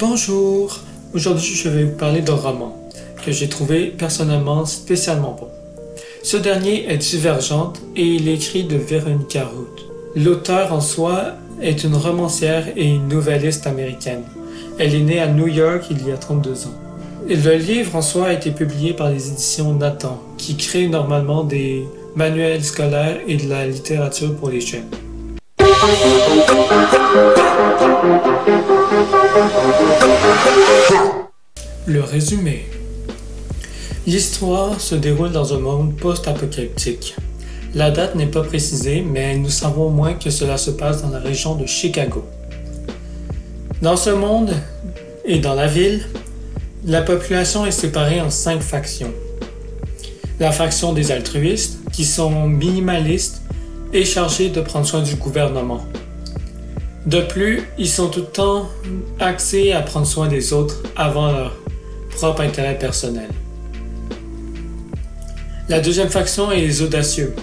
Bonjour, aujourd'hui je vais vous parler d'un roman que j'ai trouvé personnellement spécialement bon. Ce dernier est divergente et il est écrit de Veronica Root. L'auteur en soi est une romancière et une nouvelliste américaine. Elle est née à New York il y a 32 ans. Le livre en soi a été publié par les éditions Nathan, qui créent normalement des manuels scolaires et de la littérature pour les jeunes. Le résumé. L'histoire se déroule dans un monde post-apocalyptique. La date n'est pas précisée, mais nous savons au moins que cela se passe dans la région de Chicago. Dans ce monde et dans la ville, la population est séparée en cinq factions. La faction des altruistes, qui sont minimalistes et chargés de prendre soin du gouvernement. De plus, ils sont tout le temps axés à prendre soin des autres avant leur propre intérêt personnel. La deuxième faction est les audacieux.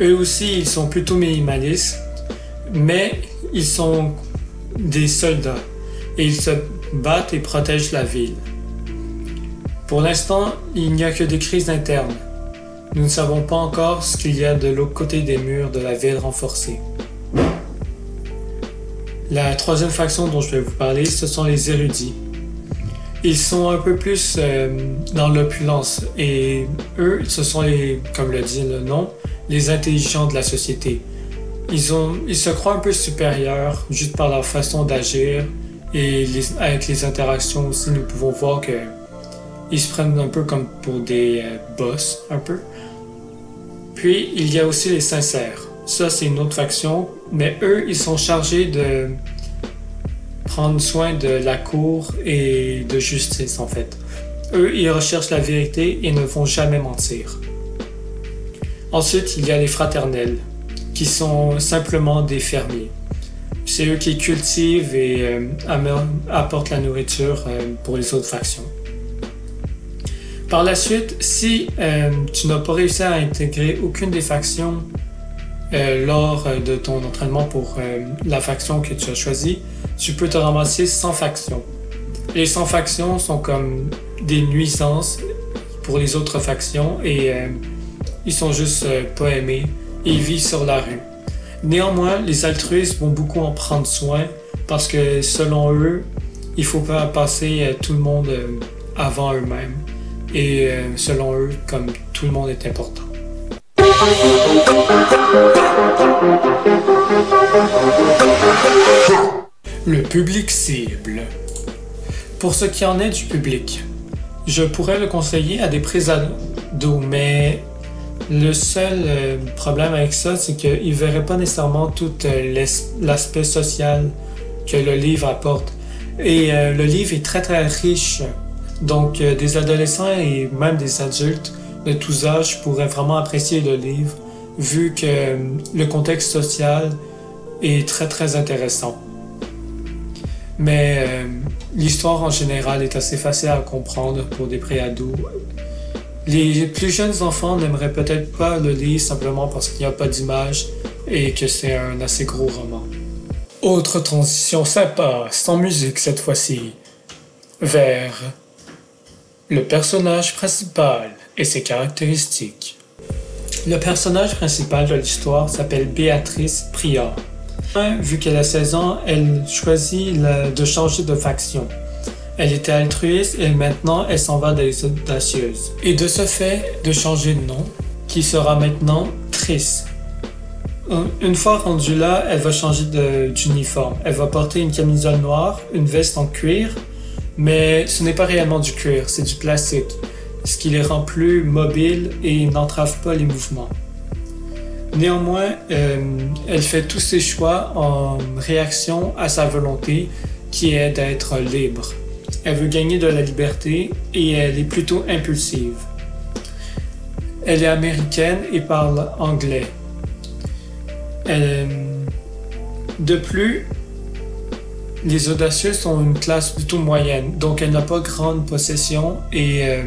Eux aussi, ils sont plutôt minimalistes, mais ils sont des soldats et ils se battent et protègent la ville. Pour l'instant, il n'y a que des crises internes. Nous ne savons pas encore ce qu'il y a de l'autre côté des murs de la ville renforcée. La troisième faction dont je vais vous parler, ce sont les érudits. Ils sont un peu plus euh, dans l'opulence et eux, ce sont les, comme le dit le nom, les intelligents de la société. Ils, ont, se croient un peu supérieurs juste par leur façon d'agir et avec les interactions aussi, nous pouvons voir que ils se prennent un peu comme pour des euh, boss, un peu. Puis, il y a aussi les sincères. Ça, c'est une autre faction, mais eux, ils sont chargés de prendre soin de la cour et de justice, en fait. Eux, ils recherchent la vérité et ne vont jamais mentir. Ensuite, il y a les fraternels, qui sont simplement des fermiers. C'est eux qui cultivent et euh, apportent la nourriture euh, pour les autres factions. Par la suite, si euh, tu n'as pas réussi à intégrer aucune des factions lors de ton entraînement pour la faction que tu as choisie, tu peux te ramasser sans faction. Les sans factions sont comme des nuisances pour les autres factions et ils sont juste pas aimés et ils vivent sur la rue. Néanmoins, les altruistes vont beaucoup en prendre soin parce que selon eux, il faut pas passer euh, tout le monde euh, avant eux-mêmes. Et euh, selon eux, comme tout le monde est important. Le public cible. Pour ce qui en est du public, je pourrais le conseiller à des présados, mais le seul euh, problème avec ça, c'est qu'il ne verrait pas nécessairement tout euh, l'aspect social que le livre apporte. Et euh, le livre est très très riche. Donc des adolescents et même des adultes de tous âges pourraient vraiment apprécier le livre vu que le contexte social est très très intéressant. Mais l'histoire en général est assez facile à comprendre pour des préados les plus jeunes enfants n'aimeraient peut-être pas le lire simplement parce qu'il n'y a pas d'image et que c'est un assez gros roman. Autre transition sympa, sans musique cette fois-ci, vers le personnage principal et ses caractéristiques. Le personnage principal de l'histoire s'appelle Béatrice Prior. Vu qu'elle a 16 ans, elle choisit de changer de faction. Elle était altruiste et maintenant elle s'en va des audacieuses. Et de ce fait, de changer de nom, qui sera maintenant Tris. Une fois rendue là, elle va changer d'uniforme. Elle va porter une camisole noire, une veste en cuir, mais ce n'est pas réellement du cuir, c'est du plastique, ce qui les rend plus mobiles et n'entrave pas les mouvements. Néanmoins, euh, elle fait tous ses choix en réaction à sa volonté qui est d'être libre. Elle veut gagner de la liberté et elle est plutôt impulsive. Elle est américaine et parle anglais. de plus, les audacieux sont une classe plutôt moyenne, donc elle n'a pas grande possession et euh,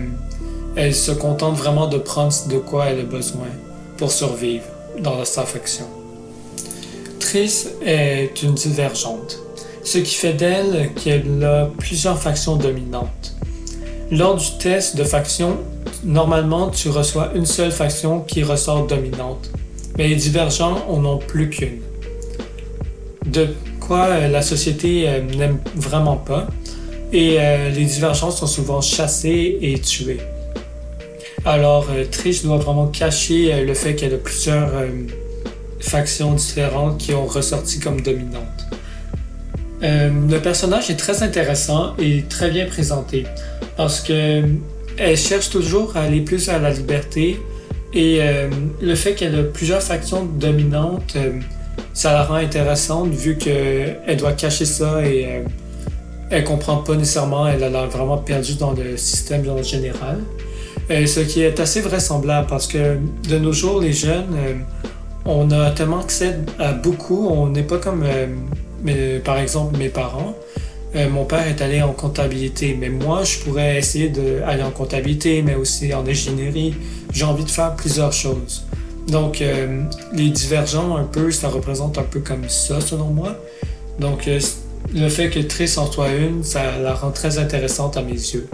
elle se contente vraiment de prendre de quoi elle a besoin pour survivre dans sa faction. Trice est une divergente. ce qui fait d'elle qu'elle a plusieurs factions dominantes. Lors du test de faction, normalement tu reçois une seule faction qui ressort dominante, mais les divergents en ont plus qu'une. Euh, la société euh, n'aime vraiment pas, et euh, les divergents sont souvent chassés et tués. Alors, Trish doit vraiment cacher le fait qu'elle a plusieurs factions différentes qui ont ressorti comme dominantes. le personnage est très intéressant et très bien présenté parce que elle cherche toujours à aller plus à la liberté et le fait qu'elle a plusieurs factions dominantes ça la rend intéressante vu qu'elle doit cacher ça et euh, elle comprend pas nécessairement, elle a l'air vraiment perdue dans le système en général. Euh, ce qui est assez vraisemblable parce que de nos jours, les jeunes, euh, on a tellement accès à beaucoup, on n'est pas comme, par exemple, mes parents. mon père est allé en comptabilité, mais moi, je pourrais essayer d'aller en comptabilité, mais aussi en ingénierie. J'ai envie de faire plusieurs choses. Donc, euh, les divergents, un peu, ça représente un peu comme ça, selon moi. Donc, euh, le fait que Triss en soit une, ça la rend très intéressante à mes yeux.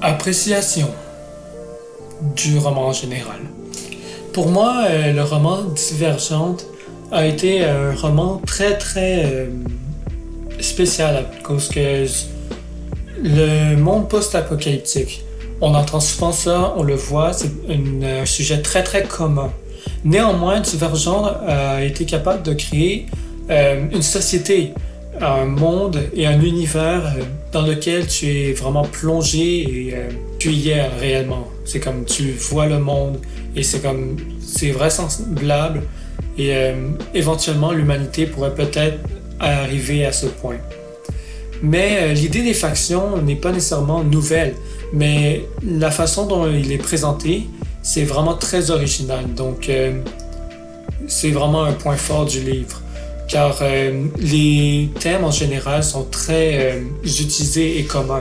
Appréciation du roman en général. Pour moi, euh, le roman Divergente a été un roman très très spécial à cause que le monde post-apocalyptique. On entend souvent ça, on le voit, c'est un sujet très très commun. Néanmoins, Divergent a été capable de créer euh, une société, un monde et un univers euh, dans lequel tu es vraiment plongé et euh, tu y es réellement. C'est comme tu vois le monde et c'est comme c'est vraisemblable et éventuellement l'humanité pourrait peut-être arriver à ce point. Mais euh, l'idée des factions n'est pas nécessairement nouvelle, mais la façon dont il est présenté, c'est vraiment très original. Donc, euh, c'est vraiment un point fort du livre. Car euh, les thèmes en général sont très utilisés et communs.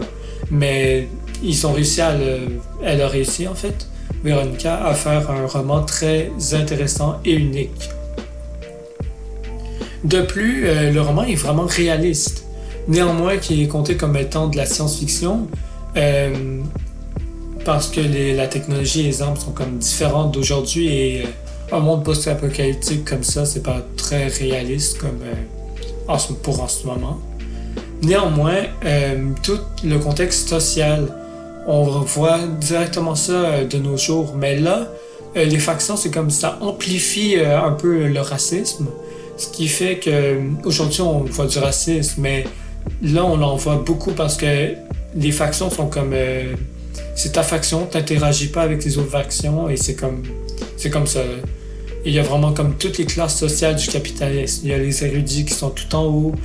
Mais ils ont réussi à le. Elle a réussi en fait, Véronica, à faire un roman très intéressant et unique. De plus, le roman est vraiment réaliste néanmoins qui est compté comme étant de la science-fiction, euh, parce que la technologie et les armes sont comme différentes d'aujourd'hui et euh, un monde post-apocalyptique comme ça, c'est pas très réaliste comme euh, pour en ce moment. Néanmoins, tout le contexte social, on voit directement ça de nos jours, mais là, les factions, c'est comme ça amplifie un peu le racisme, ce qui fait que aujourd'hui on voit du racisme, mais Là, on en voit beaucoup parce que les factions sont comme. Euh, c'est ta faction, t'interagis pas avec les autres factions et c'est comme. C'est ça. Il y a vraiment comme toutes les classes sociales du capitalisme. Il y a les érudits qui sont tout en haut,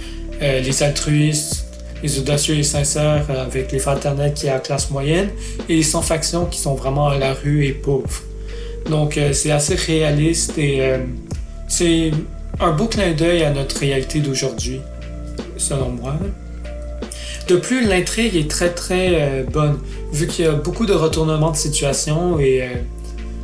euh, les altruistes, les audacieux et sincères avec les fraternels qui sont à la classe moyenne, et les sans-factions qui sont vraiment à la rue et pauvres. Donc euh, c'est assez réaliste et c'est un beau clin d'œil à notre réalité d'aujourd'hui selon moi. De plus, l'intrigue est très très euh, bonne, vu qu'il y a beaucoup de retournements de situation et euh,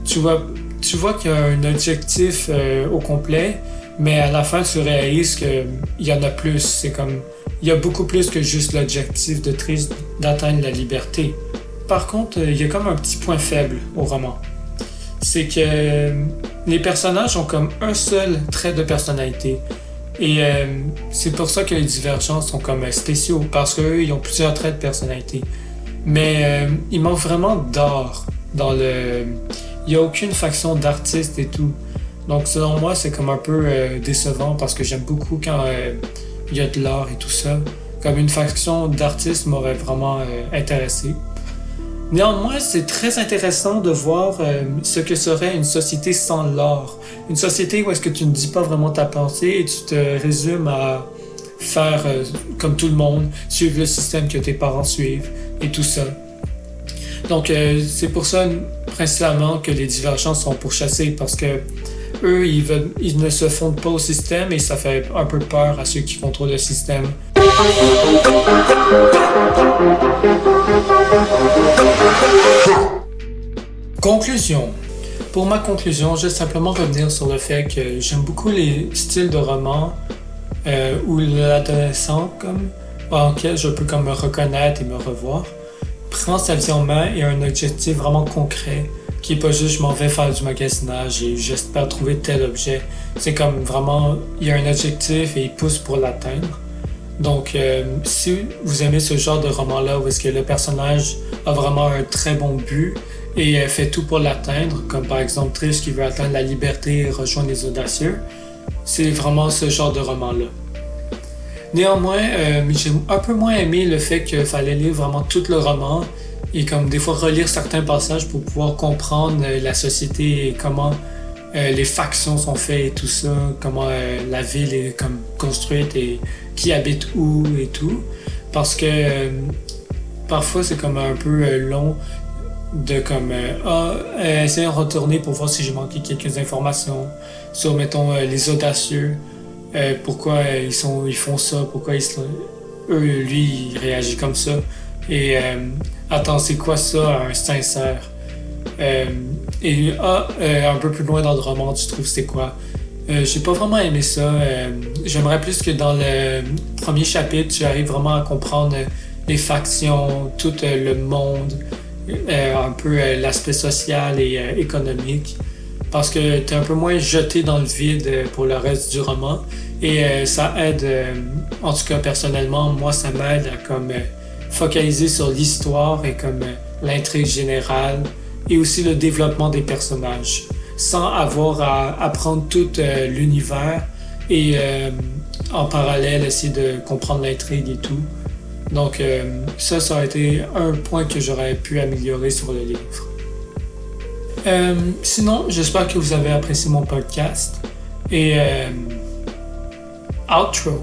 tu vois, tu qu'il y a un objectif euh, au complet, mais à la fin tu réalises qu'il y en a plus. C'est comme, il y a beaucoup plus que juste l'objectif de Triste d'atteindre la liberté. Par contre, il y a comme un petit point faible au roman. C'est que les personnages ont comme un seul trait de personnalité. Et euh, c'est pour ça que les divergences sont comme euh, spéciaux, parce qu'eux, ils ont plusieurs traits de personnalité. Mais euh, il manque vraiment d'art dans le. Il n'y a aucune faction d'artistes et tout. Donc selon moi, c'est comme un peu décevant parce que j'aime beaucoup quand il y a de l'art et tout ça. Comme une faction d'artistes m'aurait vraiment intéressé. Néanmoins, c'est très intéressant de voir euh, ce que serait une société sans l'art. Une société où est-ce que tu ne dis pas vraiment ta pensée et tu te résumes à faire euh, comme tout le monde, suivre le système que tes parents suivent et tout ça. Donc euh, c'est pour ça principalement que les divergences sont pourchassées parce que eux ils, ils ne se fondent pas au système et ça fait un peu peur à ceux qui contrôlent le système. Conclusion. pour ma conclusion, je vais simplement revenir sur le fait que j'aime beaucoup les styles de romans euh, où l'adolescent, comme, en lequel je peux comme me reconnaître et me revoir, prend sa vie en main et a un objectif vraiment concret qui est pas juste je m'en vais faire du magasinage et j'espère trouver tel objet. C'est comme vraiment, il y a un objectif et il pousse pour l'atteindre. Donc, euh, si vous aimez ce genre de roman-là où est-ce que le personnage a vraiment un très bon but et euh, fait tout pour l'atteindre, comme par exemple Trish qui veut atteindre la liberté et rejoindre les audacieux, c'est vraiment ce genre de roman-là. Néanmoins, euh, j'ai un peu moins aimé le fait qu'il fallait lire vraiment tout le roman et comme des fois relire certains passages pour pouvoir comprendre euh, la société et comment euh, les factions sont faites et tout ça, comment la ville est comme construite et qui habite où et tout. Parce que parfois c'est comme un peu long de comme ah, essayer de retourner pour voir si j'ai manqué quelques informations sur mettons les audacieux pourquoi ils sont ils font ça pourquoi ils eux lui il réagit comme ça et Attends, c'est quoi ça, un sincère? Euh, et ah, euh, un peu plus loin dans le roman, tu trouves c'est quoi? Euh, j'ai pas vraiment aimé ça. J'aimerais plus que dans le premier chapitre, tu arrives vraiment à comprendre les factions, tout le monde, un peu l'aspect social et économique. Parce que tu es un peu moins jeté dans le vide pour le reste du roman. Et ça aide, en tout cas personnellement, moi ça m'aide à comme focaliser sur l'histoire et comme euh, l'intrigue générale et aussi le développement des personnages, sans avoir à apprendre tout euh, l'univers et euh, en parallèle essayer de comprendre l'intrigue et tout. Donc, euh, ça, ça a été un point que j'aurais pu améliorer sur le livre. Euh, sinon, j'espère que vous avez apprécié mon podcast. Et. Euh, outro!